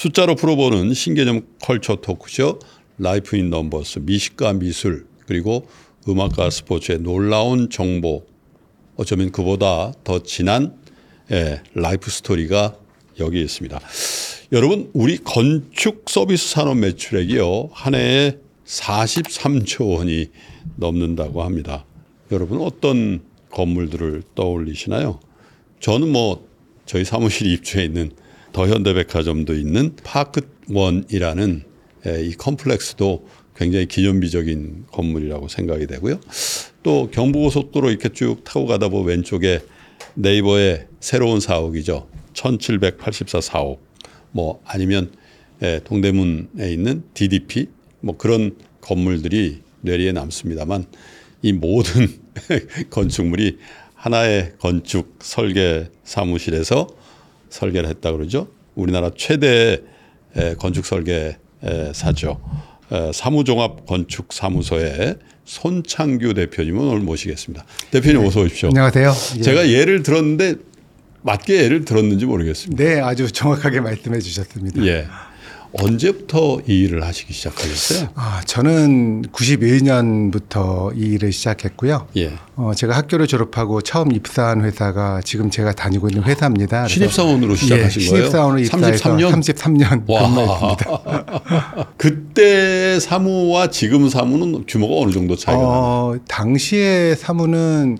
숫자로 풀어보는 신개념 culture 토크쇼 Life in Numbers 미식과 미술 그리고 음악과 스포츠의 놀라운 정보 어쩌면 그보다 더 진한 예, life story가 여기 있습니다. 여러분 우리 건축 서비스 산업 매출액이요 한 해에 43조 원이 넘는다고 합니다. 여러분 어떤 건물들을 떠올리시나요? 저는 뭐 저희 사무실 입주해 있는 더 현대백화점도 있는 파크원이라는 예, 이 컴플렉스도 굉장히 기념비적인 건물이라고 생각이 되고요. 또 경부고속도로 이렇게 쭉 타고 가다 보면 왼쪽에 네이버의 새로운 사옥이죠. 1784 사옥. 뭐 아니면 예, 동대문에 있는 DDP 뭐 그런 건물들이 뇌리에 남습니다만 이 모든 건축물이 하나의 건축 설계 사무실에서 설계를 했다 그러죠. 우리나라 최대 건축 설계사죠. 사무종합 건축 사무소의 손창규 대표님을 오늘 모시겠습니다. 대표님 네. 어서 오십시오. 안녕하세요. 제가 예를 들었는데 맞게 예를 들었는지 모르겠습니다. 네, 아주 정확하게 말씀해 주셨습니다. 예. 언제부터 이 일을 하시기 시작하셨어요? 아, 저는 91년부터 이 일을 시작했고요. 예. 어, 제가 학교를 졸업하고 처음 입사한 회사가 지금 제가 다니고 있는 회사입니다. 신입사원으로 시작하신 예, 거예요? 신입사원으로 입사해서 33년, 33년 근무했습니다. 그때 사무와 지금 사무는 규모가 어느 정도 차이가 어, 나요? 당시에 사무는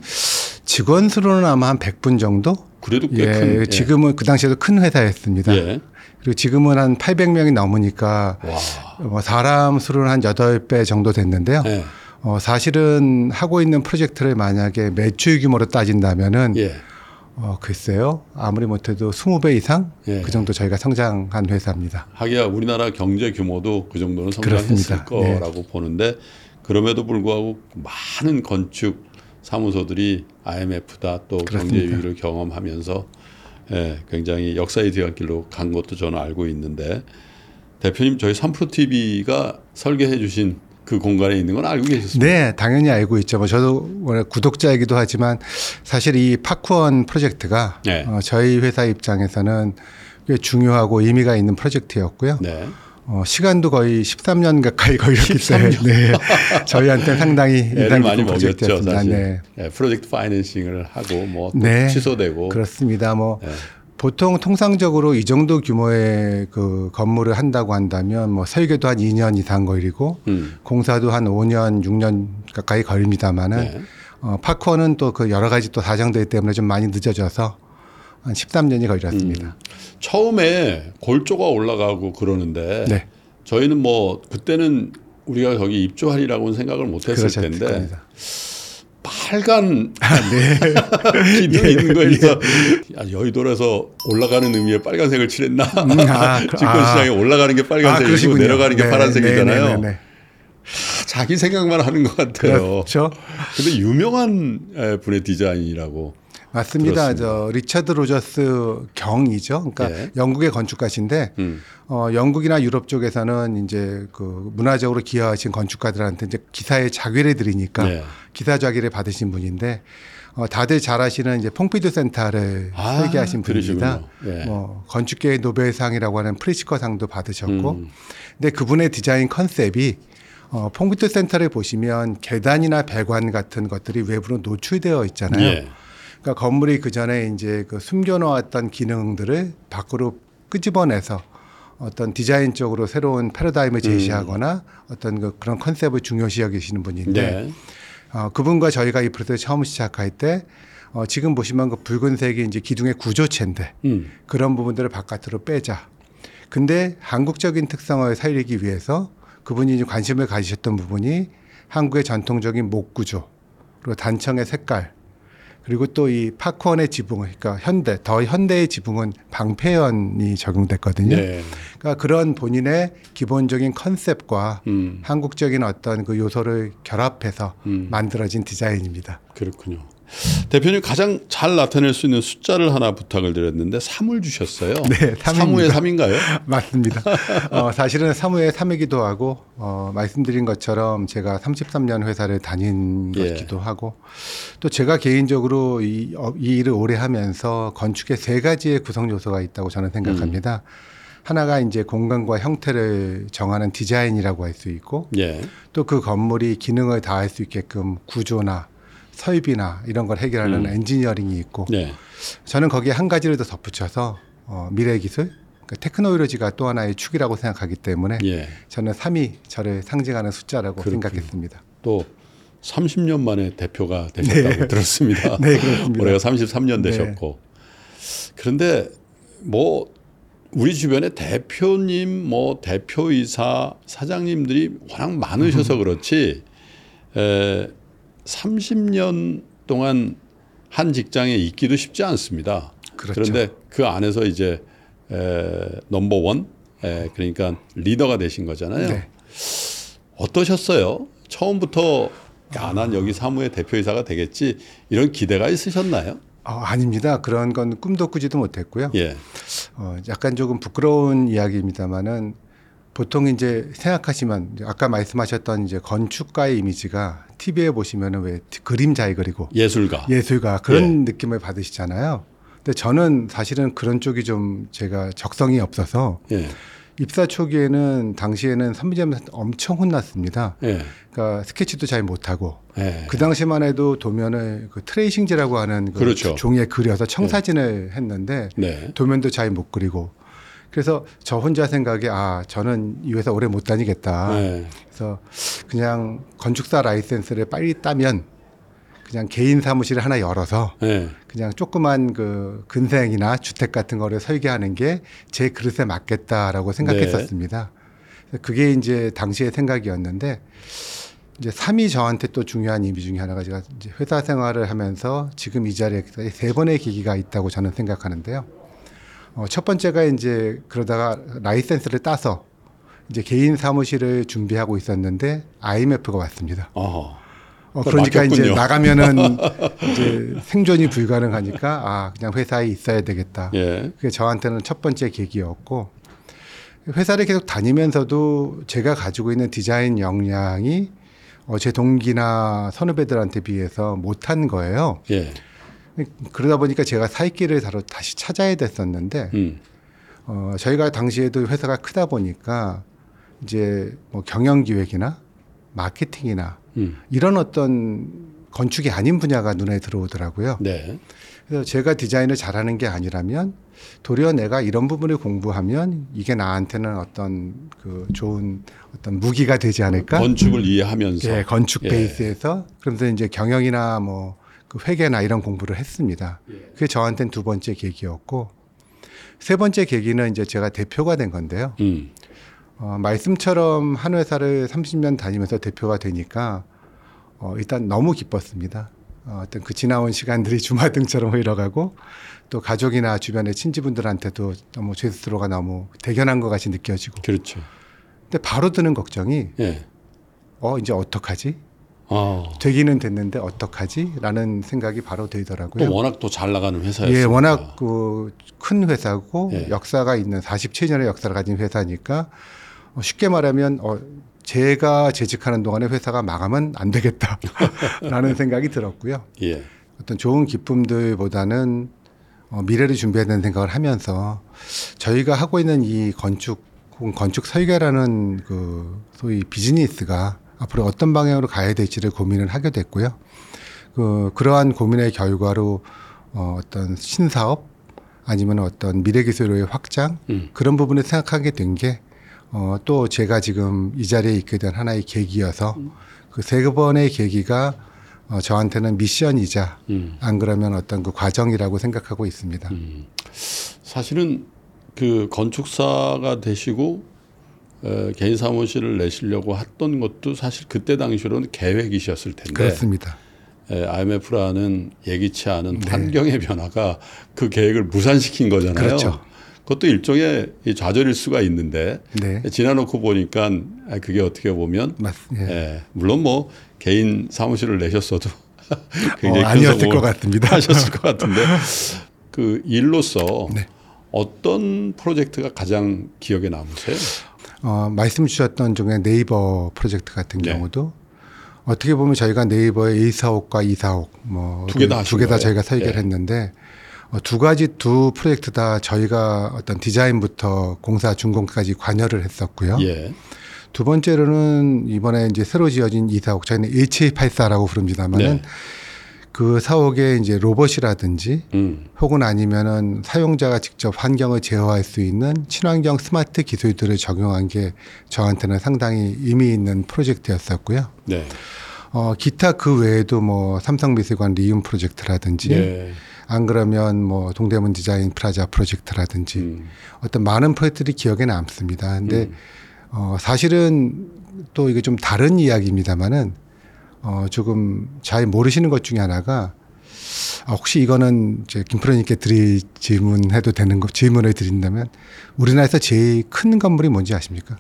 직원 수로는 아마 한 100분 정도? 그래도 꽤 예, 큰. 예. 지금은 그 당시에도 큰 회사였습니다. 예. 그리고 지금은 한 800명이 넘으니까 뭐 사람 수는 한 8배 정도 됐는데요. 예. 어, 사실은 하고 있는 프로젝트를 만약에 매출 규모로 따진다면은 예. 어, 글쎄요. 아무리 못해도 20배 이상 예. 그 정도 저희가 성장한 회사입니다. 하기야 우리나라 경제 규모도 그 정도는 성장했을 그렇습니다. 거라고 네. 보는데 그럼에도 불구하고 많은 건축 사무소들이 IMF다 또 그렇습니다. 경제 위기를 경험하면서 예, 굉장히 역사의 뒤안길로 간 것도 저는 알고 있는데 대표님 저희 삼프로 TV가 설계해 주신 그 공간에 있는 건 알고 계셨습니까? 네, 당연히 알고 있죠. 뭐 저도 원래 구독자이기도 하지만 사실 이 파쿠원 프로젝트가 네. 어, 저희 회사 입장에서는 꽤 중요하고 의미가 있는 프로젝트였고요. 네. 어, 시간도 거의 13년 가까이 걸렸기 때문에 네, 저희한테 상당히 인상 많이 먹였죠 사실. 네. 네, 프로젝트 파이낸싱을 하고 뭐 네, 취소되고 그렇습니다. 뭐 네. 보통 통상적으로 이 정도 규모의 그 건물을 한다고 한다면 뭐 설계도 한 2년 이상 걸리고 음. 공사도 한 5년, 6년 가까이 걸립니다만은 네. 어, 파커는 또 그 여러 가지 또 사정들 때문에 좀 많이 늦어져서 한 13년이 걸렸습니다. 음. 처음에 골조가 올라가고 그러는데 네. 저희는 뭐 그때는 우리가 거기 입주하리라고는 생각을 못 했을 텐데 겁니다. 빨간 아, 네. 기둥이 예, 있는 거에서 예. 여의도에서 올라가는 의미의 빨간색을 칠했나? 음, 아, 증권시장에 아. 올라가는 게 빨간색이고 아, 내려가는 게 네, 파란색이잖아요. 네, 네, 네, 네. 자기 생각만 하는 것 같아요. 그렇죠. 근데 유명한 분의 디자인이라고 맞습니다. 들었습니다. 저 리처드 로저스 경이죠. 그러니까 네. 영국의 건축가신데 음. 어, 영국이나 유럽 쪽에서는 이제 그 문화적으로 기여하신 건축가들한테 이제 기사의 작위를 드리니까 네. 기사 작위를 받으신 분인데 어, 다들 잘 아시는 이제 퐁피두 센터를 아, 설계하신 분입니다. 네. 뭐 건축계의 노벨상이라고 하는 프리츠커상도 받으셨고, 음. 근데 그분의 디자인 컨셉이 어, 퐁피두 센터를 보시면 계단이나 배관 같은 것들이 외부로 노출되어 있잖아요. 예. 그러니까 건물이 그 전에 이제 그 숨겨놓았던 기능들을 밖으로 끄집어내서 어떤 디자인적으로 새로운 패러다임을 제시하거나 음. 어떤 그 그런 컨셉을 중요시 여기시는 분인데 네. 어, 그분과 저희가 이 프로젝트 처음 시작할 때 어, 지금 보시면 그 붉은색이 이제 기둥의 구조체인데 음. 그런 부분들을 바깥으로 빼자. 근데 한국적인 특성을 살리기 위해서 그분이 관심을 가지셨던 부분이 한국의 전통적인 목 구조, 그리고 단청의 색깔, 그리고 또 이 파크원의 지붕, 그러니까 현대, 더 현대의 지붕은 방패연이 적용됐거든요. 네. 그러니까 그런 본인의 기본적인 컨셉과 음. 한국적인 어떤 그 요소를 결합해서 음. 만들어진 디자인입니다. 그렇군요. 대표님 가장 잘 나타낼 수 있는 숫자를 하나 부탁을 드렸는데 3을 주셨어요. 네, 3의 3인가요? 맞습니다. 어, 사실은 3의 3이기도 하고 어, 말씀드린 것처럼 제가 33년 회사를 다닌 예. 것기도 하고 또 제가 개인적으로 이, 어, 이 일을 오래 하면서 건축에 세 가지의 구성 요소가 있다고 저는 생각합니다. 음. 하나가 이제 공간과 형태를 정하는 디자인이라고 할 수 있고 예. 또그 건물이 기능을 다할 수 있게끔 구조나 설비나 이런 걸 해결하는 엔지니어링이 있고 네. 저는 거기에 한 가지를 더 덧붙여서 어, 미래 기술, 그러니까 테크놀로지가 또 하나의 축이라고 생각하기 때문에 예. 저는 3이 저를 상징하는 숫자라고 그렇군요. 생각했습니다. 또 30년 만에 대표가 되셨다고 들었습니다. 네, 그렇습니다. 올해가 33년 네. 되셨고. 그런데 뭐 우리 주변에 대표님, 뭐 대표이사, 사장님들이 워낙 많으셔서 그렇지 에, 30년 동안 한 직장에 있기도 쉽지 않습니다. 그렇죠. 런데 그 안에서 이제 에, 넘버 원, 에, 그러니까 리더가 되신 거잖아요. 네. 어떠셨어요? 처음부터 야, 난 여기 사무의 대표이사가 되겠지 이런 기대가 있으셨나요? 어, 아닙니다. 그런 건 꿈도 꾸지도 못했고요. 예. 어, 약간 조금 부끄러운 이야기입니다만은 보통 이제 생각하시면 아까 말씀하셨던 이제 건축가의 이미지가 TV에 보시면은 왜 그림 잘 그리고 예술가. 예술가 그런 느낌을 받으시잖아요. 근데 저는 사실은 그런 쪽이 좀 제가 적성이 없어서 예. 입사 초기에는 당시에는 선배님한테 엄청 혼났습니다. 예. 그러니까 스케치도 잘 못하고 예. 그 당시만 해도 도면을 그 트레이싱지라고 하는 그 그렇죠. 종이에 그려서 청사진을 했는데 네. 도면도 잘 못 그리고 그래서 저 혼자 생각에 아 저는 이 회사 오래 못 다니겠다. 예. 그래서 그냥 건축사 라이센스를 빨리 따면 그냥 개인 사무실을 하나 열어서 예. 그냥 조그만 그 근생이나 주택 같은 거를 설계하는 게 제 그릇에 맞겠다라고 생각했었습니다. 그래서 그게 이제 당시의 생각이었는데 이제 3이 저한테 또 중요한 의미 중에 하나가 제가 이제 회사 생활을 하면서 지금 이 자리에 세 번의 계기가 있다고 저는 생각하는데요. 어, 첫 번째가 이제 그러다가 라이센스를 따서 이제 개인 사무실을 준비하고 있었는데 IMF가 왔습니다. 어허. 어, 그걸 그러니까 이제. 나가면은 이제 생존이 불가능하니까 아 그냥 회사에 있어야 되겠다. 예. 그게 저한테는 첫 번째 계기였고 회사를 계속 다니면서도 제가 가지고 있는 디자인 역량이 어, 제 동기나 선후배들한테 비해서 못한 거예요. 예. 그러다 보니까 제가 살 길을 다로 다시 찾아야 됐었는데 음. 어, 저희가 당시에도 회사가 크다 보니까 이제 뭐 경영 기획이나 마케팅이나 음. 이런 어떤 건축이 아닌 분야가 눈에 들어오더라고요. 네. 그래서 제가 디자인을 잘하는 게 아니라면 도리어 내가 이런 부분을 공부하면 이게 나한테는 어떤 그 좋은 어떤 무기가 되지 않을까? 건축을 이해하면서 예, 건축 예. 베이스에서 그러면서 이제 경영이나 뭐 그 회계나 이런 공부를 했습니다. 그게 저한테는 두 번째 계기였고 세 번째 계기는 이제 제가 대표가 된 건데요. 음. 어, 말씀처럼 한 회사를 30년 다니면서 대표가 되니까 어, 일단 너무 기뻤습니다. 어, 어떤 그 지나온 시간들이 주마등처럼 흘러가고 또 가족이나 주변의 친지분들한테도 너무 제 스스로가 너무 대견한 것 같이 느껴지고 그렇죠. 근데 바로 드는 걱정이 예. 어 이제 어떡하지? 아. 되기는 됐는데 어떡하지? 라는 생각이 바로 들더라고요. 또 워낙 또 잘 나가는 회사였어요. 예, 워낙 그 큰 회사고 예. 역사가 있는 47년의 역사를 가진 회사니까 어, 쉽게 말하면 어, 제가 재직하는 동안에 회사가 망하면 안 되겠다라는 생각이 들었고요. 예. 어떤 좋은 기쁨들보다는 어, 미래를 준비해야 되는 생각을 하면서 저희가 하고 있는 이 건축 혹은 건축 설계라는 그 소위 비즈니스가 앞으로 어떤 방향으로 가야 될지를 고민을 하게 됐고요. 그 그러한 고민의 결과로 어, 어떤 신사업 아니면 어떤 미래 기술의 확장 음. 그런 부분을 생각하게 된 게 어, 또 제가 지금 이 자리에 있게 된 하나의 계기여서 그세 번의 계기가 어, 저한테는 미션이자 음. 안 그러면 어떤 그 과정이라고 생각하고 있습니다. 음. 사실은 그 건축사가 되시고 어, 개인 사무실을 내시려고 했던 것도 사실 그때 당시로는 계획이셨을 텐데 그렇습니다. 에, IMF라는 예기치 않은 환경의 변화가 그 계획을 무산시킨 거잖아요. 그렇죠. 그것도 일종의 이 좌절일 수가 있는데 네, 지나놓고 보니까 아, 그게 어떻게 보면 맞. 예. 예, 물론 뭐 개인 사무실을 내셨어도 굉장히 어, 큰 아니었을 것 같습니다. 하셨을 것 같은데 그 일로서 네. 어떤 프로젝트가 가장 기억에 남으세요? 어, 말씀 주셨던 중에 네이버 프로젝트 같은 네. 경우도 어떻게 보면 저희가 네이버의 1사옥과 2사옥 뭐 두 개다 하신 두개 다? 저희가 설계를 예. 했는데 어, 두 가지 두 프로젝트 다 저희가 어떤 디자인부터 공사 준공까지 관여를 했었고요. 예. 두 번째로는 이번에 이제 새로 지어진 이 사옥 저희는 1784라고 부릅니다만은 네. 그 사옥에 이제 로봇이라든지 음. 혹은 아니면은 사용자가 직접 환경을 제어할 수 있는 친환경 스마트 기술들을 적용한 게 저한테는 상당히 의미 있는 프로젝트였었고요. 네. 어, 기타 그 외에도 뭐 삼성미술관 리움 프로젝트라든지 예. 안 그러면 뭐 동대문 디자인 프라자 프로젝트라든지 음. 어떤 많은 프로젝트들이 기억에 남습니다. 근데 어, 사실은 또 이게 좀 다른 이야기입니다만은 어, 조금 잘 모르시는 것 중에 하나가 아, 혹시 이거는 이제 김프로님께 드릴 질문해도 되는 거 질문을 드린다면 우리나라에서 제일 큰 건물이 뭔지 아십니까?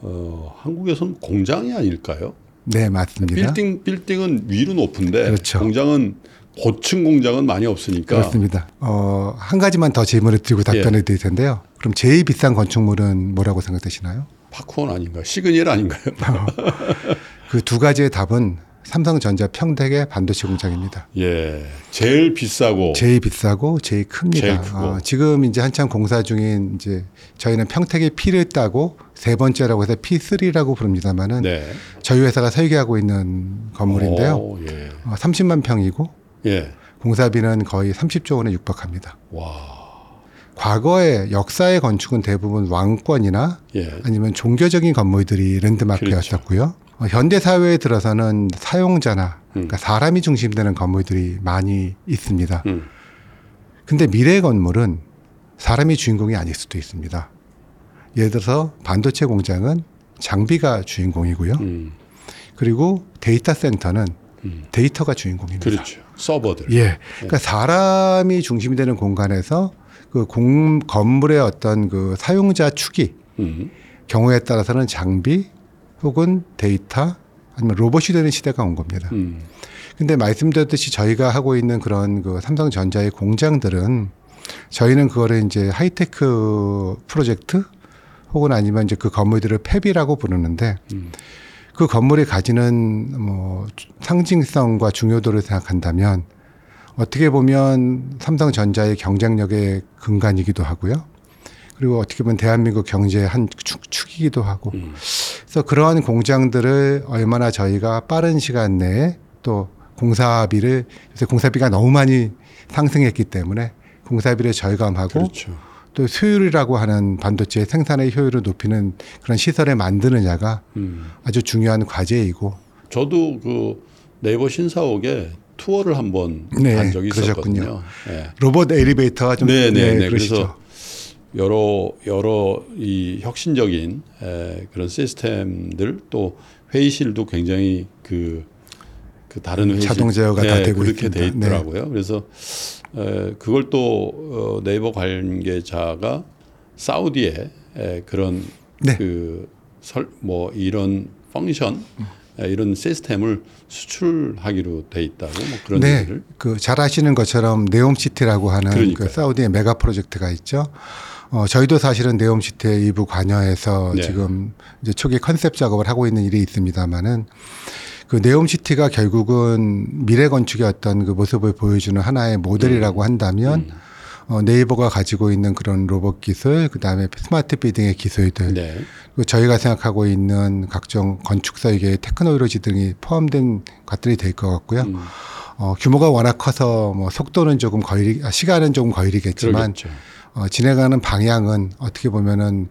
어, 한국에서는 공장이 아닐까요? 네 맞습니다. 빌딩 빌딩은 위로 높은데 그렇죠. 공장은 고층 공장은 많이 없으니까 그렇습니다. 어, 한 가지만 더 질문을 드리고 답변을 드릴 텐데요. 그럼 제일 비싼 건축물은 뭐라고 생각되시나요? 파크원 아닌가요? 시그니엘 아닌가요? 그 두 가지의 답은 삼성전자 평택의 반도체 공장입니다. 예. 제일 비싸고 제일 비싸고 제일 큽니다. 제일 크고. 어, 지금 이제 한창 공사 중인 이제 저희는 평택의 P를 따고 세 번째라고 해서 P3라고 부릅니다만은 네. 저희 회사가 설계하고 있는 건물인데요. 오, 예. 어, 30만 평이고 예. 공사비는 거의 30조 원에 육박합니다. 와. 과거의 역사의 건축은 대부분 왕권이나 예. 아니면 종교적인 건물들이 랜드마크였었고요. 어, 현대 사회에 들어서는 사용자나 그러니까 사람이 중심되는 건물들이 많이 있습니다. 음. 근데 미래 건물은 사람이 주인공이 아닐 수도 있습니다. 예를 들어서 반도체 공장은 장비가 주인공이고요. 음. 그리고 데이터 센터는 음. 데이터가 주인공입니다. 그렇죠. 서버들. 예. 그러니까 사람이 중심이 되는 공간에서 그 공, 건물의 어떤 그 사용자 축이 음. 경우에 따라서는 장비 혹은 데이터 아니면 로봇이 되는 시대가 온 겁니다. 음. 근데 말씀드렸듯이 저희가 하고 있는 그런 그 삼성전자의 공장들은 저희는 그거를 이제 하이테크 프로젝트 혹은 아니면 이제 그 건물들을 폐비라고 부르는데 음. 그 건물이 가지는 뭐 상징성과 중요도를 생각한다면 어떻게 보면 삼성전자의 경쟁력의 근간이기도 하고요. 그리고 어떻게 보면 대한민국 경제의 한 축, 축이기도 하고. 음. 그래서 그러한 공장들을 얼마나 저희가 빠른 시간 내에 또 공사비를 요새 공사비가 너무 많이 상승했기 때문에 공사비를 절감하고 그렇죠. 또 효율이라고 하는 반도체 생산의 효율을 높이는 그런 시설을 만드느냐가 음. 아주 중요한 과제이고 저도 그 네이버 신사옥에 투어를 한번 네, 한 적이 그러셨군요. 있었거든요. 예. 로봇 엘리베이터가 좀 네, 네, 네. 그러시죠. 그래서 여러 여러 이 혁신적인 에, 그런 시스템들 또 회의실도 굉장히 그, 그 다른 회의실 자동 제어가 다 되고 그렇게 있습니다. 돼 있더라고요. 그래서 에, 그걸 또 어, 네이버 관계자가 사우디에 에, 그런 네. 그설뭐 이런 펑션 에, 이런 시스템을 수출하기로 돼 있다고 뭐 그런 네, 얘기를 그잘 아시는 것처럼 네옴시티라고 하는 그러니까요. 그 사우디의 메가 프로젝트가 있죠. 어, 저희도 사실은 네옴시티에 일부 관여해서 네. 지금 이제 초기 컨셉 작업을 하고 있는 일이 있습니다만은 그 네옴시티가 결국은 미래 건축의 어떤 그 모습을 보여주는 하나의 모델이라고 한다면 음. 어, 네이버가 가지고 있는 그런 로봇 기술, 그 다음에 스마트 빌딩의 기술들, 네. 그리고 저희가 생각하고 있는 각종 건축 설계의 테크놀로지 등이 포함된 것들이 될 것 같고요. 음, 어, 규모가 워낙 커서 뭐 속도는 조금 거리, 아, 시간은 조금 거리겠지만 그러겠죠. 어, 진행하는 방향은 어떻게 보면은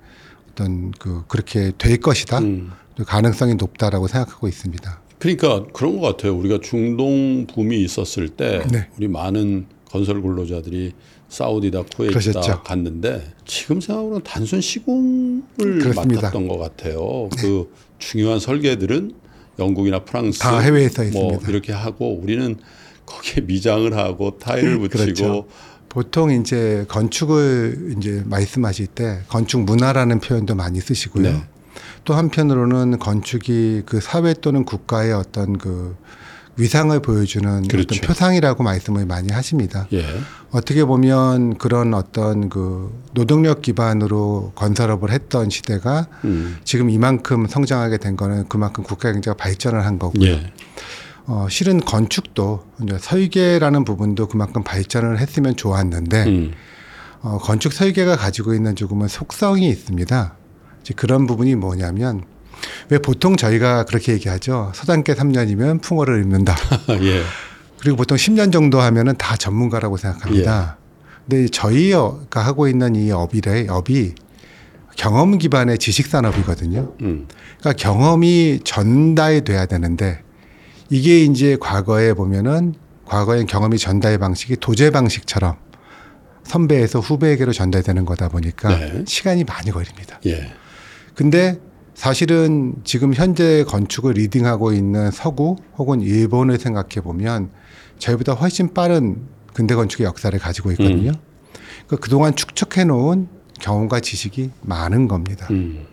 어떤 그 그렇게 될 것이다. 음. 또 가능성이 높다라고 생각하고 있습니다. 그러니까 그런 것 같아요. 우리가 중동 붐이 있었을 때 네. 우리 많은 건설 근로자들이 사우디다 쿠웨이트다. 갔는데 지금 생각으로는 단순 시공을 그렇습니다. 맡았던 것 같아요. 그 중요한 설계들은 영국이나 프랑스 다 해외에서 뭐 있습니다. 이렇게 하고 우리는 거기에 미장을 하고 타일을 붙이고 그렇죠. 보통 이제 건축을 이제 말씀하실 때 건축 문화라는 표현도 많이 쓰시고요. 네. 또 한편으로는 건축이 그 사회 또는 국가의 어떤 그 위상을 보여주는 그렇죠. 어떤 표상이라고 말씀을 많이 하십니다. 예. 어떻게 보면 그런 어떤 그 노동력 기반으로 건설업을 했던 시대가 음. 지금 이만큼 성장하게 된 거는 그만큼 국가 경제가 발전을 한 거고요. 예. 어, 실은 건축도 이제 설계라는 부분도 그만큼 발전을 했으면 좋았는데 음. 어, 건축 설계가 가지고 있는 조금은 속성이 있습니다. 이제 그런 부분이 뭐냐면 왜 보통 저희가 그렇게 얘기하죠. 서당계 3년이면 풍어를 입는다. 예. 그리고 보통 10년 정도 하면은 다 전문가라고 생각합니다. 근데 저희가 하고 있는 이 업이래 업이 경험 기반의 지식 산업이거든요. 음. 그러니까 경험이 전달이 돼야 되는데 이게 이제 과거에 보면은 과거엔 경험이 전달 방식이 도제 방식처럼 선배에서 후배에게로 전달되는 거다 보니까 네. 시간이 많이 걸립니다. 예. 근데 사실은 지금 현재 건축을 리딩하고 있는 서구 혹은 일본을 생각해 보면 저희보다 훨씬 빠른 근대 건축의 역사를 가지고 있거든요. 그러니까 그동안 축적해 놓은 경험과 지식이 많은 겁니다. 음.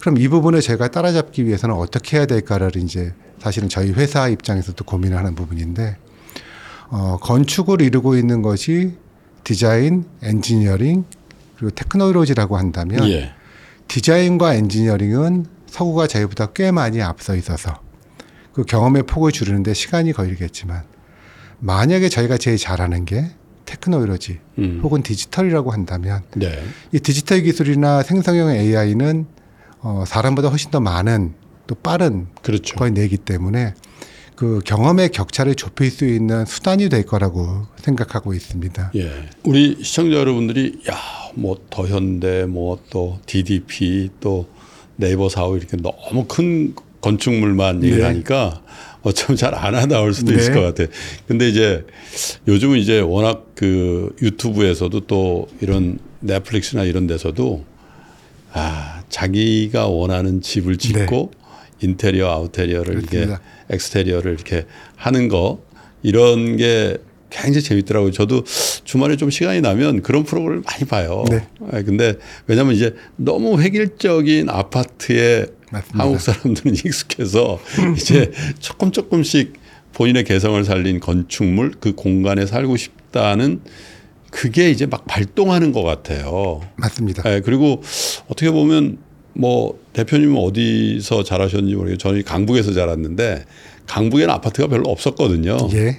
그럼 이 부분을 제가 따라잡기 위해서는 어떻게 해야 될까를 이제 사실은 저희 회사 입장에서도 고민을 하는 부분인데 어, 건축을 이루고 있는 것이 디자인, 엔지니어링 그리고 테크놀로지라고 한다면 예. 디자인과 엔지니어링은 서구가 저희보다 꽤 많이 앞서 있어서 그 경험의 폭을 줄이는데 시간이 걸리겠지만 만약에 저희가 제일 잘하는 게 테크놀로지 음. 혹은 디지털이라고 한다면 네. 이 디지털 기술이나 생성형 AI는 어, 사람보다 훨씬 더 많은 또 빠른 그렇죠. 걸 내기 때문에 그 경험의 격차를 좁힐 수 있는 수단이 될 거라고 생각하고 있습니다. 예. 우리 시청자 여러분들이 야, 뭐 더현대 뭐 또 DDP 또 네이버 사옥 이렇게 너무 큰 건축물만 얘기를 네. 하니까 어쩌면 잘안 하나올 수도 네. 있을 것 같아요. 근데 이제 요즘은 이제 워낙 그 유튜브에서도 또 이런 넷플릭스나 이런 데서도 아, 자기가 원하는 집을 짓고 인테리어 아우테리어를 이렇게 네. 그렇습니다. 엑스테리어를 이렇게 하는 거 이런 게 굉장히 재밌더라고요. 저도 주말에 좀 시간이 나면 그런 프로그램을 많이 봐요. 네. 아, 근데 왜냐하면 이제 너무 획일적인 아파트에 맞습니다. 한국 사람들은 익숙해서 이제 조금 조금씩 본인의 개성을 살린 건축물 그 공간에 살고 싶다는 그게 이제 막 발동하는 것 같아요. 맞습니다. 예, 그리고 어떻게 보면 뭐 대표님은 어디서 자라셨는지 모르겠어요. 저는 강북에서 자랐는데 강북에는 아파트가 별로 없었거든요. 예.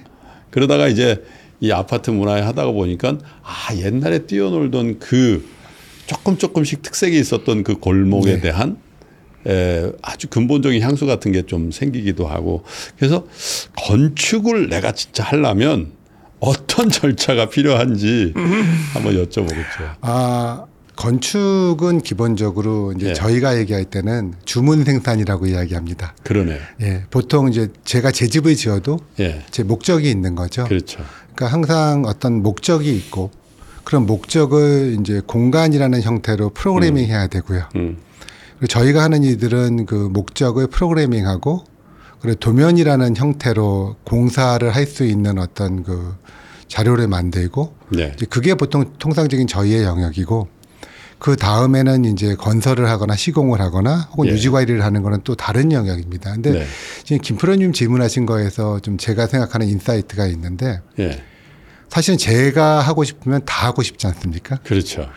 그러다가 이제 이 아파트 문화에 하다가 보니까 아 옛날에 뛰어놀던 그 조금 조금씩 특색이 있었던 그 골목에 네. 대한 에, 아주 근본적인 향수 같은 게 좀 생기기도 하고 그래서 건축을 내가 진짜 하려면 어떤 절차가 필요한지 한번 여쭤보겠죠. 아, 건축은 기본적으로 이제 예. 저희가 얘기할 때는 주문 생산이라고 이야기합니다. 그러네. 예. 보통 이제 제가 제 집을 지어도 예. 제 목적이 있는 거죠. 그렇죠. 그러니까 항상 어떤 목적이 있고 그런 목적을 이제 공간이라는 형태로 프로그래밍 해야 되고요. 음. 그리고 저희가 하는 일들은 그 목적을 프로그래밍하고 그리고 도면이라는 형태로 공사를 할 수 있는 어떤 그 자료를 만들고 네. 그게 보통 통상적인 저희의 영역이고 그 다음에는 이제 건설을 하거나 시공을 하거나 혹은 예. 유지 관리를 하는 거는 또 다른 영역입니다. 근데 네. 지금 김프로님 질문하신 거에서 좀 제가 생각하는 insight가 있는데 예. 사실은 제가 하고 싶으면 다 하고 싶지 않습니까? 그렇죠.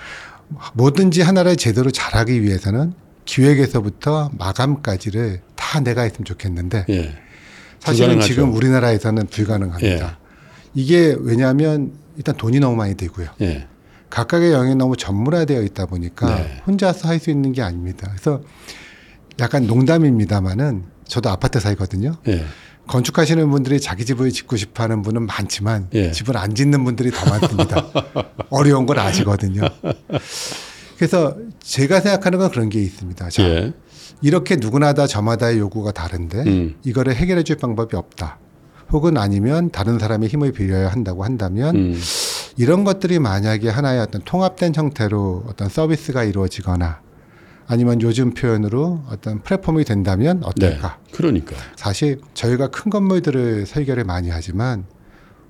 뭐든지 하나를 제대로 잘하기 위해서는 기획에서부터 마감까지를 다 내가 했으면 좋겠는데 예. 사실은 불가능하죠. 지금 우리나라에서는 불가능합니다. 이게 왜냐하면 일단 돈이 너무 많이 들고요. 예. 각각의 영역이 너무 전문화되어 있다 보니까 네. 혼자서 할 수 있는 게 아닙니다. 그래서 약간 농담입니다만은 저도 아파트 살거든요. 예. 건축하시는 분들이 자기 집을 짓고 싶어 하는 분은 많지만 예. 집을 안 짓는 분들이 더 많습니다. 어려운 걸 아시거든요. 그래서 제가 생각하는 건 그런 게 있습니다. 자, 예. 이렇게 누구나 다 저마다의 요구가 다른데 음. 이거를 해결해 줄 방법이 없다. 혹은 아니면 다른 사람의 힘을 빌려야 한다고 한다면 음. 이런 것들이 만약에 하나의 어떤 통합된 형태로 어떤 서비스가 이루어지거나 아니면 요즘 표현으로 어떤 플랫폼이 된다면 네. 어떨까? 그러니까. 사실 저희가 큰 건물들을 설계를 많이 하지만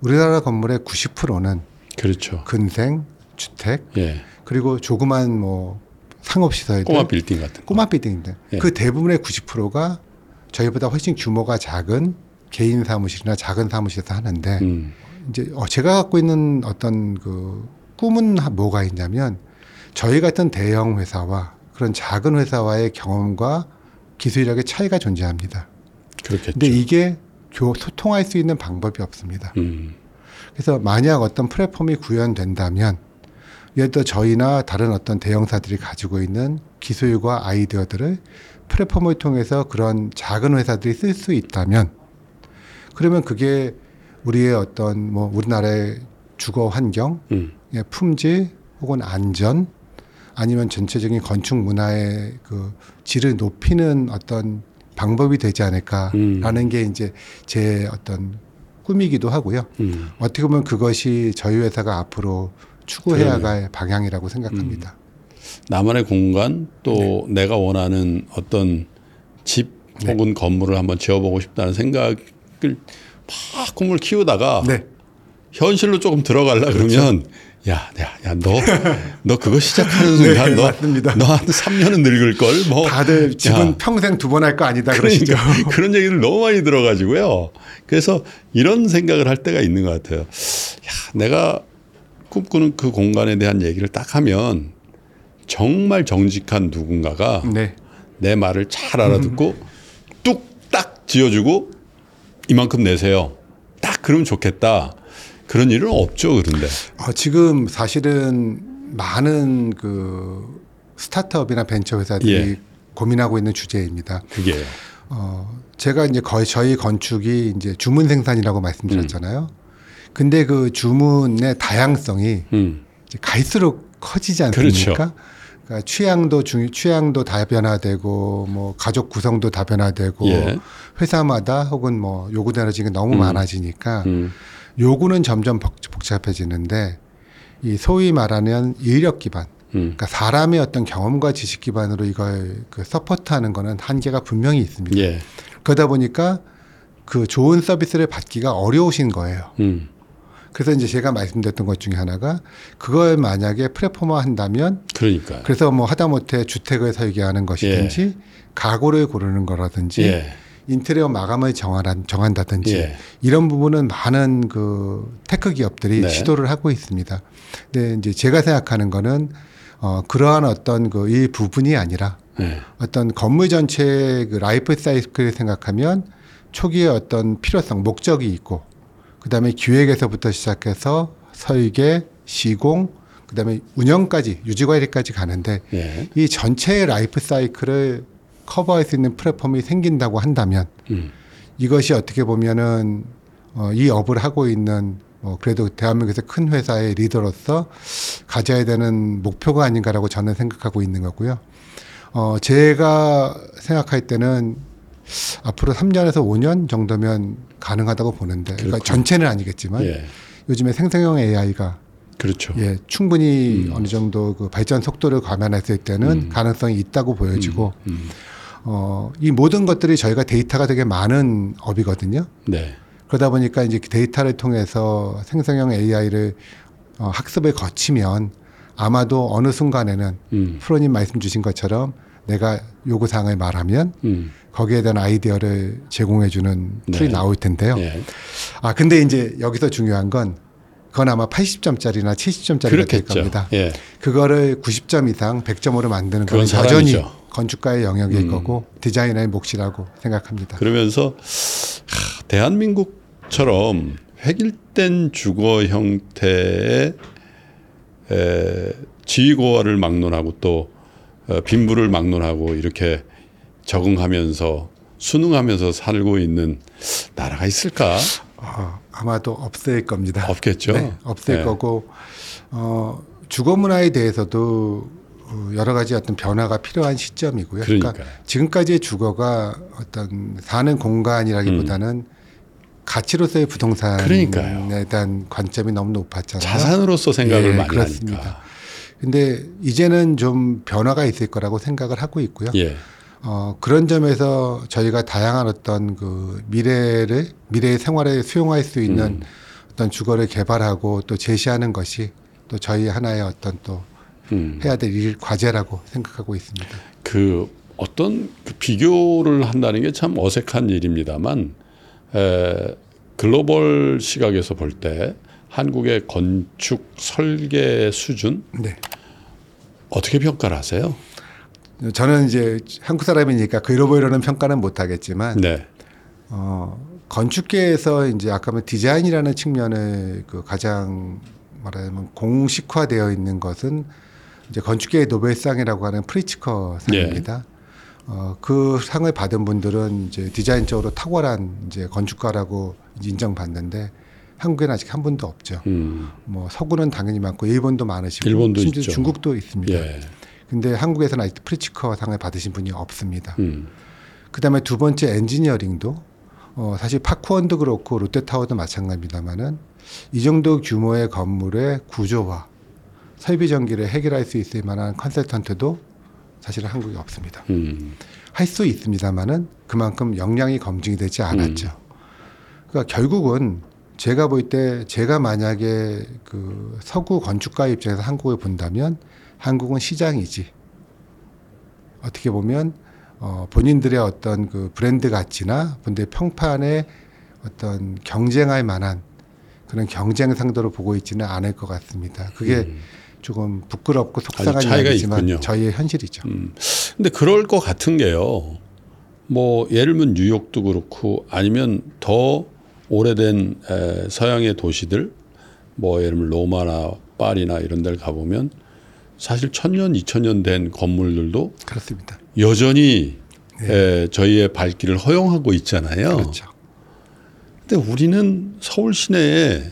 우리나라 건물의 90%는 그렇죠. 근생, 주택, 예. 그리고 조그만 뭐 상업시설들, 꼬마 빌딩 같은 거. 꼬마 빌딩들. 예. 그 대부분의 90%가 저희보다 훨씬 규모가 작은 개인 사무실이나 작은 사무실에서 하는데 음. 이제 어, 제가 갖고 있는 어떤 그 꿈은 하- 뭐가 있냐면 저희 같은 대형 회사와 그런 작은 회사와의 경험과 기술력의 차이가 존재합니다. 그렇겠죠. 근데 이게 교 소통할 수 있는 방법이 없습니다. 음. 그래서 만약 어떤 플랫폼이 구현된다면 예를 들어 저희나 다른 어떤 대형사들이 가지고 있는 기술과 아이디어들을 플랫폼을 통해서 그런 작은 회사들이 쓸 수 있다면 그러면 그게 우리의 어떤 뭐 우리나라의 주거 환경, 음. 의 품질 혹은 안전 아니면 전체적인 건축 문화의 그 질을 높이는 어떤 방법이 되지 않을까라는 게 이제 제 어떤 꿈이기도 하고요. 음. 어떻게 보면 그것이 저희 회사가 앞으로 추구해야 그러네요. 갈 방향이라고 생각합니다. 나만의 공간 또 내가 원하는 어떤 집 혹은 건물을 한번 지어보고 싶다는 생각을 막 꿈을 키우다가 네. 현실로 조금 들어가려 그러면 야, 야, 야, 너, 너 그거 시작하는 순간 네, 너, 맞습니다. 너한 3년은 늙을 걸. 뭐 다들 집은 야, 평생 두 번 할 거 아니다 그러시죠. 그러니까 그런 얘기를 너무 많이 들어가지고요. 그래서 이런 생각을 할 때가 있는 것 같아요. 야, 내가 꿈꾸는 그 공간에 대한 얘기를 딱 하면 정말 정직한 누군가가 네. 내 말을 잘 알아듣고 뚝딱 지어주고 이만큼 내세요. 딱 그러면 좋겠다. 그런 일은 없죠, 그런데. 어, 지금 사실은 많은 그 스타트업이나 벤처 회사들이 예. 고민하고 있는 주제입니다. 그게요. 어, 제가 이제 거의 저희 건축이 이제 주문 생산이라고 말씀드렸잖아요. 근데 그 주문의 다양성이 음. 갈수록 커지지 그렇죠. 않습니까? 그 러니까 취향도 중 취향도 다변화되고 뭐 가족 구성도 다변화되고 예. 회사마다 혹은 뭐 요구되는 게 너무 많아지니까 음. 요구는 점점 복- 복잡해지는데 이 소위 말하는 인력 기반 음. 그러니까 사람의 어떤 경험과 지식 기반으로 이걸 그 서포트하는 거는 한계가 분명히 있습니다. 예. 그러다 보니까 그 좋은 서비스를 받기가 어려우신 거예요. 음. 그래서 이제 제가 말씀드렸던 것 중에 하나가 그걸 만약에 플랫폼화 한다면 그러니까. 그래서 뭐 하다못해 주택을 설계 하는 것이든지 가구를 고르는 거라든지 예. 인테리어 마감을 정한, 정한다든지 예. 이런 부분은 많은 그 tech 기업들이 네. 시도를 하고 있습니다. 근데 이제 제가 생각하는 거는 어 그러한 어떤 그 이 부분이 아니라 예. 어떤 건물 전체의 그 라이프 사이클을 생각하면 초기에 어떤 필요성, 목적이 있고 그다음에 기획에서부터 시작해서 설계, 시공, 그다음에 운영까지 유지 관리까지 가는데 예. 이 전체의 라이프 사이클을 커버할 수 있는 플랫폼이 생긴다고 한다면 음. 이것이 어떻게 보면은 어, 이 업을 하고 있는 뭐 그래도 대한민국에서 큰 회사의 리더로서 가져야 되는 목표가 아닌가라고 저는 생각하고 있는 거고요. 어, 제가 생각할 때는 앞으로 3년에서 5년 정도면 가능하다고 보는데, 그러니까. 전체는 아니겠지만 예. 요즘에 생성형 AI가 그렇죠. 예, 충분히 어느 정도 그 발전 속도를 감안했을 때는 가능성이 있다고 보여지고 음. 어, 이 모든 것들이 저희가 데이터가 되게 많은 업이거든요. 네. 그러다 보니까 이제 그 데이터를 통해서 생성형 AI를 어, 학습을 거치면 아마도 어느 순간에는 음. 프로님 말씀 주신 것처럼 내가 요구 사항을 말하면 음. 거기에 대한 아이디어를 제공해 주는 tool이 네. 나올 텐데요. 예. 아, 근데 이제 여기서 중요한 건 그건 아마 80점짜리나 70점짜리가 될 그렇겠죠. 겁니다. 예. 그거를 90점 이상 100점으로 만드는 건 여전히 사람이죠. 건축가의 영역일 음. 거고 디자이너의 몫이라고 생각합니다. 그러면서 하, 대한민국처럼 획일된 주거 형태의 에, 지위고하를 막론하고 또 어, 빈부를 막론하고 이렇게 적응하면서 순응하면서 살고 있는 나라가 있을까? 아, 아마도 없을 겁니다. 없겠죠. 네, 없을 네. 거고 어, 주거 문화에 대해서도 어, 여러 가지 어떤 변화가 필요한 시점이고요. 그러니까 그러니까요. 지금까지의 주거가 어떤 사는 공간이라기보다는 가치로서의 부동산에 그러니까요. 대한 관점이 너무 높았잖아요. 자산으로서 생각을 예, 많이 그렇습니다. 하니까. 근데 이제는 좀 변화가 있을 거라고 생각을 하고 있고요. 예. 어, 그런 점에서 저희가 다양한 어떤 그 미래를, 미래의 생활에 수용할 수 있는 음. 어떤 주거를 개발하고 또 제시하는 것이 또 저희 하나의 어떤 또 음. 해야 될 일, 과제라고 생각하고 있습니다. 그 어떤 그 비교를 한다는 게 참 어색한 일입니다만 에, 글로벌 시각에서 볼때 한국의 건축 설계 수준 네. 어떻게 평가를 하세요? 저는 이제 한국 사람이니까 글로벌이라는 평가는 못 하겠지만, 네. 어, 건축계에서 이제 아까 말 디자인이라는 측면을 그 가장 말하자면 공식화되어 있는 것은 이제 건축계의 노벨상이라고 하는 프리츠커 상입니다. 어, 그 상을 받은 분들은 이제 디자인적으로 탁월한 이제 건축가라고 인정받는데 한국에는 아직 한 분도 없죠. 음. 뭐 서구는 당연히 많고 일본도 많으시고 일본도 심지어 있죠. 중국도 있습니다. 예. 근데 한국에서는 아직 프리츠커 상을 받으신 분이 없습니다. 음. 그다음에 두 번째 엔지니어링도 어, 사실 파크원도 그렇고 롯데타워도 마찬가지입니다만은 이 정도 규모의 건물의 구조와 설비 전기를 해결할 수 있을 만한 컨설턴트도 사실은 한국에 없습니다. 음. 할수 있습니다만은 그만큼 역량이 검증이 되지 않았죠. 그러니까 결국은 제가 볼 때 제가 만약에 그 서구 건축가 입장에서 한국을 본다면 한국은 시장이지. 어떻게 보면 어 본인들의 어떤 그 브랜드 가치나 본대 평판에 어떤 경쟁할 만한 그런 경쟁 상도로 보고 있지는 않을 것 같습니다. 그게 조금 부끄럽고 속상한 음. 차이가 이야기지만 있군요. 저희의 현실이죠. 음. 근데 그럴 것 같은 게요. 뭐 예를 들면 뉴욕도 그렇고 아니면 더 오래된 에, 서양의 도시들 뭐 예를 들면 로마나 파리나 이런 데를 가보면 사실 천년, 이천년 된 건물들도 그렇습니다. 여전히 에, 저희의 발길을 허용하고 있잖아요. 그렇죠. 근데 우리는 서울 시내에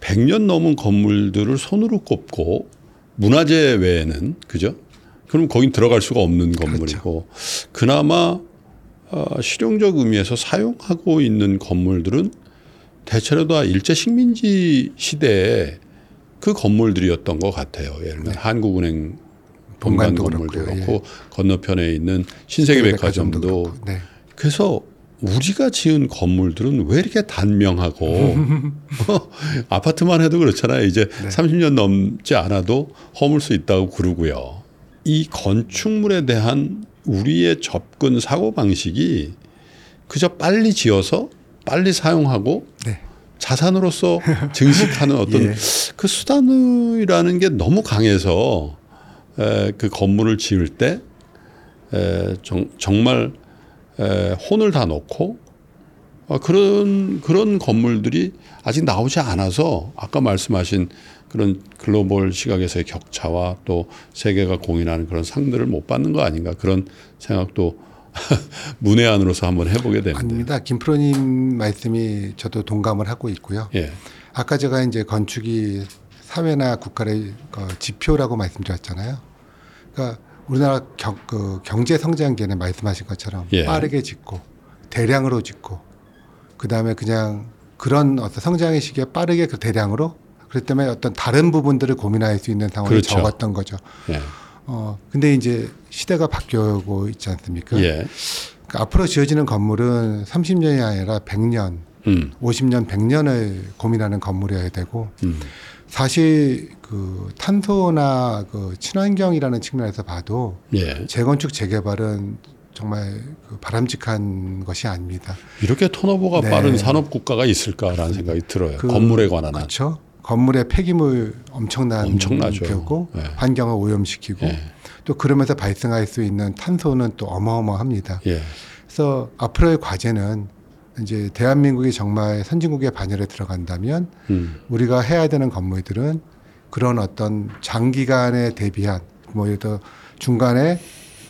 100년 넘은 건물들을 손으로 꼽고 문화재 외에는 그죠? 그럼 거긴 들어갈 수가 없는 건물이고 그나마 어, 실용적 의미에서 사용하고 있는 건물들은 대체로 다 일제 식민지 시대에 그 건물들이었던 것 같아요. 예를 들면 한국은행 본관 건물도 그렇고요. 예. 그렇고 건너편에 있는 신세계 백화점도 그렇고. 네. 그래서 우리가 지은 건물들은 왜 이렇게 단명하고 아파트만 해도 그렇잖아요. 이제 네. 30년 넘지 않아도 허물 수 있다고 그러고요. 이 건축물에 대한 우리의 접근 사고 방식이 그저 빨리 지어서 빨리 사용하고 네. 자산으로서 증식하는 어떤 예. 그 수단이라는 게 너무 강해서 에, 그 건물을 지을 때 에, 정, 정말 에, 혼을 다 넣고 어, 그런 그런 건물들이 아직 나오지 않아서 아까 말씀하신 그런 글로벌 시각에서의 격차와 또 세계가 공인하는 그런 상들을 못 받는 거 아닌가 그런 생각도 문외한으로서 한번 해보게 되는데 아닙니다. 김프로님 말씀이 저도 동감을 하고 있고요. 예, 아까 제가 이제 건축이 사회나 국가의 그 지표라고 말씀드렸잖아요. 그러니까 우리나라 경, 그 경제 성장기에는 말씀하신 것처럼 예. 빠르게 짓고 대량으로 짓고 그 다음에 그냥 그런 어떤 성장의 시기에 빠르게 그 대량으로 그렇기 때문에 어떤 다른 부분들을 고민할 수 있는 상황이 그렇죠. 적었던 거죠. 예, 어 근데 이제 시대가 바뀌고 있지 않습니까? 예, 그러니까 앞으로 지어지는 건물은 30년이 아니라 100년, 음, 50년, 100년을 고민하는 건물이어야 되고 음, 사실 그 탄소나 그 친환경이라는 측면에서 봐도 예. 재건축 재개발은 정말 그 바람직한 것이 아닙니다. 이렇게 턴오버가 네. 빠른 산업 국가가 있을까라는 생각이 들어요. 그- 건물에 관한 한. 그렇죠. 건물의 폐기물 엄청난 엄청나죠. 고 예. 환경을 오염시키고 예. 또 그러면서 발생할 수 있는 탄소는 또 어마어마합니다. 예, 그래서 앞으로의 과제는 이제 대한민국이 정말 선진국의 반열에 들어간다면 음, 우리가 해야 되는 건물들은 그런 어떤 장기간에 대비한 뭐 예를 들어 중간에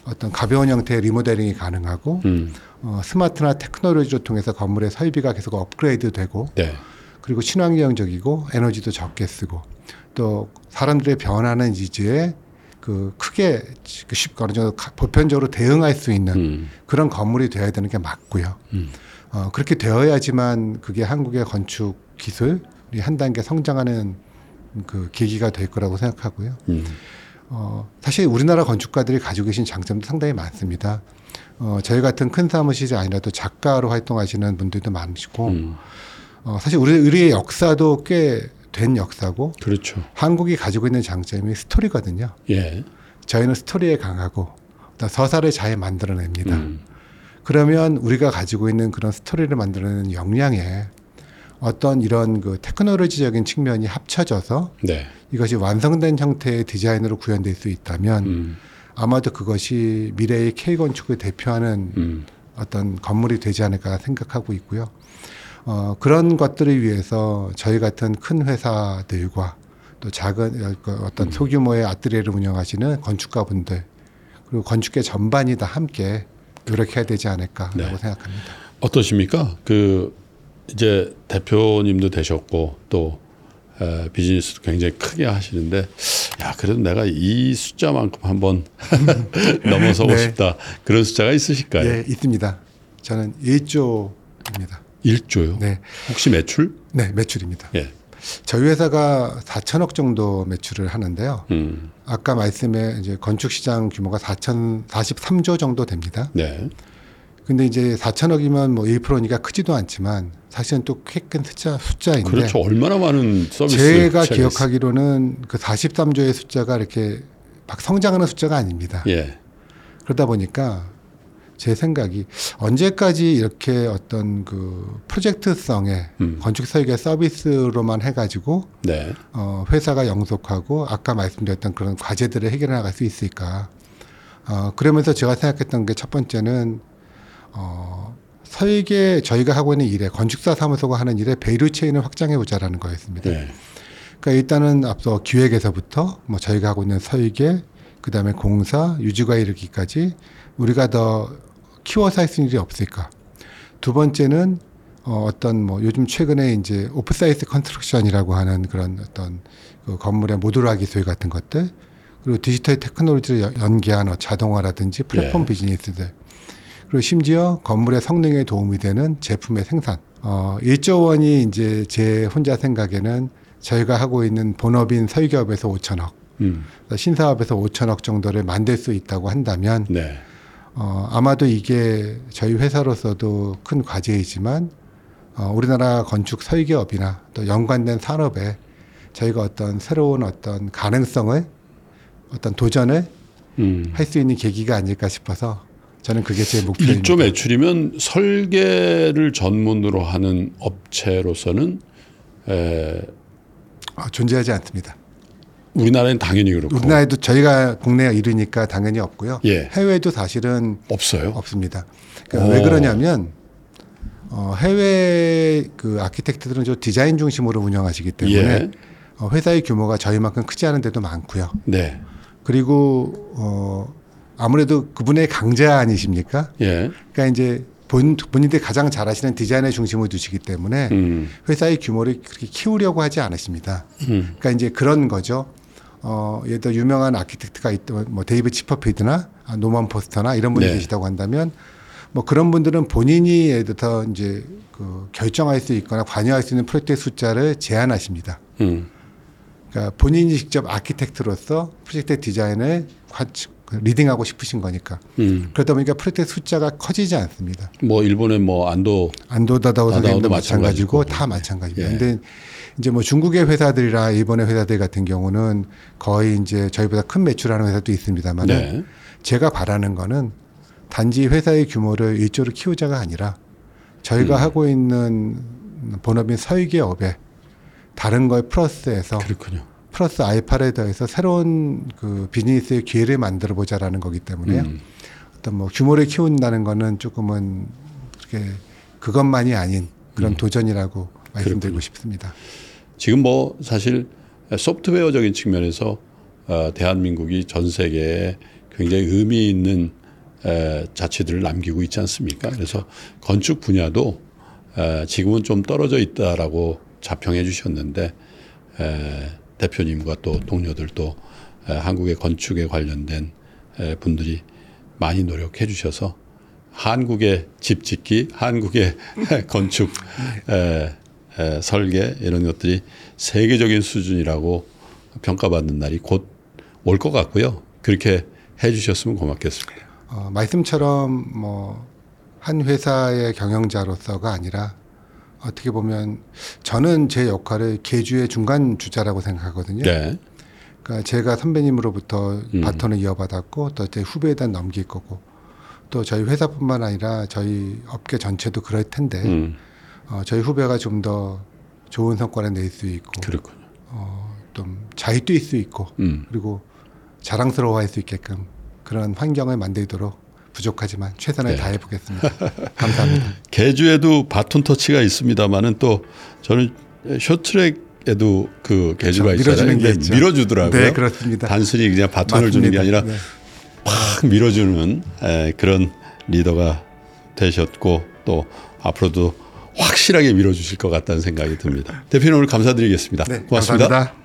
어떤 가벼운 형태의 리모델링이 가능하고 음, 어, 스마트나 테크놀로지를 통해서 건물의 설비가 계속 업그레이드 되고 네, 그리고 친환경적이고 에너지도 적게 쓰고 또 사람들의 변하는 니즈에 그 크게 그 쉽게 어느 정도 가- 보편적으로 대응할 수 있는 음, 그런 건물이 되어야 되는 게 맞고요. 음. 어, 그렇게 되어야지만 그게 한국의 건축 기술이 한 단계 성장하는 그 계기가 될 거라고 생각하고요. 음, 어, 사실 우리나라 건축가들이 가지고 계신 장점도 상당히 많습니다. 어, 저희 같은 큰 사무실이 아니라도 작가로 활동하시는 분들도 많으시고, 음, 어, 사실 우리, 우리의 역사도 꽤 된 역사고, 그렇죠. 한국이 가지고 있는 장점이 스토리거든요. 예, 저희는 스토리에 강하고, 또 서사를 잘 만들어냅니다. 음, 그러면 우리가 가지고 있는 그런 스토리를 만드는 역량에 어떤 이런 그 테크놀로지적인 측면이 합쳐져서 네, 이것이 완성된 형태의 디자인으로 구현될 수 있다면 음, 아마도 그것이 미래의 K 건축을 대표하는 음, 어떤 건물이 되지 않을까 생각하고 있고요. 어, 그런 것들을 위해서 저희 같은 큰 회사들과 또 작은 그 어떤 소규모의 아트리에를 운영하시는 건축가분들 그리고 건축계 전반이 다 함께 노력해야 되지 않을까라고 네. 생각합니다. 어떠십니까? 그 이제 대표님도 되셨고 또 에, 비즈니스도 굉장히 크게 하시는데 야 그래도 내가 이 숫자만큼 한번 넘어서고 네. 싶다 그런 숫자가 있으실까요? 예, 있습니다. 저는 1조입니다. 1조요? 네, 혹시 매출? 네 매출입니다. 예. 저희 회사가 4천억 정도 매출을 하는데요. 음. 아까 말씀에 이제 건축 시장 규모가 4천 43조 정도 됩니다. 네. 근데 이제 4천억이면 뭐 1%니까 크지도 않지만 사실은 또꽤 큰 숫자 숫자인데 그렇죠. 얼마나 많은 서비스 제가 기억하기로는 그 43조의 숫자가 이렇게 막 성장하는 숫자가 아닙니다. 있- 예. 그러다 보니까 제 생각이 언제까지 이렇게 어떤 그 프로젝트성의 음. 건축 설계 서비스로만 해가지고 네. 어, 회사가 영속하고 아까 말씀드렸던 그런 과제들을 해결해 나갈 수 있을까. 어, 그러면서 제가 생각했던 게 첫 번째는 어, 설계 저희가 하고 있는 일에 건축사 사무소가 하는 일에 베이루 체인을 확장해 보자라는 거였습니다. 네. 그러니까 일단은 앞서 기획에서부터 뭐 저희가 하고 있는 설계, 그 다음에 공사, 유지관리 이르기까지 우리가 더 키워서 할 수 있는 일이 없을까. 두 번째는 어, 어떤 뭐 요즘 최근에 이제 off-site construction이라고 하는 그런 어떤 그 건물의 모듈화 기술 같은 것들 그리고 디지털 테크놀로지를 연- 연계한 어, 자동화라든지 플랫폼 예. 비즈니스들 그리고 심지어 건물의 성능에 도움이 되는 제품의 생산. 어, 1조 원이 이제 제 혼자 생각에는 저희가 하고 있는 본업인 설계업에서 5천억, 음. 신사업에서 5천억 정도를 만들 수 있다고 한다면 네. 어, 아마도 이게 저희 회사로서도 큰 과제이지만 어, 우리나라 건축 설계업이나 또 연관된 산업에 저희가 어떤 새로운 어떤 가능성을 어떤 도전을 음. 할수 있는 계기가 아닐까 싶어서 저는 그게 제 목표입니다. 1조 매출이면 설계를 전문으로 하는 업체로서는 에, 어, 존재하지 않습니다. 우리나라는 당연히 그렇고 우리나라에도 저희가 국내에 이르니까 당연히 없고요. 예. 해외에도 사실은 없어요. 없습니다. 그러니까 오. 왜 그러냐면 어, 해외 그 아키텍트들은 좀 디자인 중심으로 운영하시기 때문에 예. 어, 회사의 규모가 저희만큼 크지 않은 데도 많고요. 네. 그리고 어, 아무래도 그 부분의 강자 아니십니까? 예. 그러니까 이제 본, 본인들이 가장 잘하시는 디자인을 중심으로 두시기 때문에 음. 회사의 규모를 그렇게 키우려고 하지 않으십니다. 음. 그러니까 이제 그런 거죠. 어, 예를 들어 유명한 architect가 있던 뭐 데이비드 치퍼필드나 아, 노먼 포스터나 이런 분이 네. 계시다고 한다면 뭐 그런 분들은 본인이 예를 들어 이제 그 결정할 수 있거나 관여할 수 있는 프로젝트의 숫자를 제한하십니다. 음. 그러니까 본인이 직접 architect로서 프로젝트 디자인을 관- 그 leading하고 싶으신 거니까. 음. 그러다 보니까 프로젝트 숫자가 커지지 않습니다. 뭐 일본의 뭐 안도 안도 다다오 다다오도 선생님도 마찬가지고. 마찬가지고 다 마찬가지입니다. 예. 근데 이제 뭐 중국의 회사들이나 일본의 회사들 같은 경우는 거의 이제 저희보다 큰 매출하는 회사도 있습니다만 네. 제가 바라는 거는 단지 회사의 규모를 일조로 키우자가 아니라 저희가 음. 하고 있는 본업인 설계업에 다른 걸 플러스해서 그렇군요. 플러스 알파를 더해서 새로운 그 비즈니스의 기회를 만들어 보자라는 거기 때문에 음. 어떤 뭐 규모를 키운다는 거는 조금은 그렇게 그것만이 아닌 그런 도전이라고 말씀드리고 음. 그렇군요. 싶습니다. 지금 뭐 사실 소프트웨어적인 측면에서 어, 대한민국이 전 세계에 굉장히 의미 있는 에, 자치들을 남기고 있지 않습니까? 그래서 건축 분야도 에, 지금은 좀 떨어져 있다라고 자평해 주셨는데 에, 대표님과 또 동료들도 에, 한국의 건축에 관련된 에, 분들이 많이 노력해 주셔서 한국의 집 짓기, 한국의 건축 에, 에, 설계 이런 것들이 세계적인 수준이라고 평가받는 날이 곧 올 것 같고요. 그렇게 해주셨으면 고맙겠습니다. 어, 말씀처럼 뭐 한 회사의 경영자로서가 아니라 어떻게 보면 저는 제 역할을 계주의 중간 주자라고 생각하거든요. 네, 그러니까 제가 선배님으로부터 음. 바톤을 이어받았고 또 제 후배에다 넘길 거고 또 저희 회사뿐만 아니라 저희 업계 전체도 그럴 텐데 음, 어, 저희 후배가 좀 더 좋은 성과를 낼 수 있고 그렇군요. 어, 좀 잘 뛸 수 있고 음, 그리고 자랑스러워할 수 있게끔 그런 환경을 만들도록 부족하지만 네. 최선을 다해 보겠습니다. 감사합니다. 개주에도 바톤 터치가 있습니다만은 또 저는 쇼트랙에도 그 개주가 그렇죠. 있잖아요. 밀어주는 게. 밀어주더라고요. 네, 그렇습니다. 단순히 그냥 바톤을 주는 게 맞습니다. 아니라 네. 팍 밀어주는 에, 그런 리더가 되셨고 또 앞으로도 확실하게 밀어주실 것 같다는 생각이 듭니다. 대표님 오늘 감사드리겠습니다. 네, 고맙습니다. 감사합니다.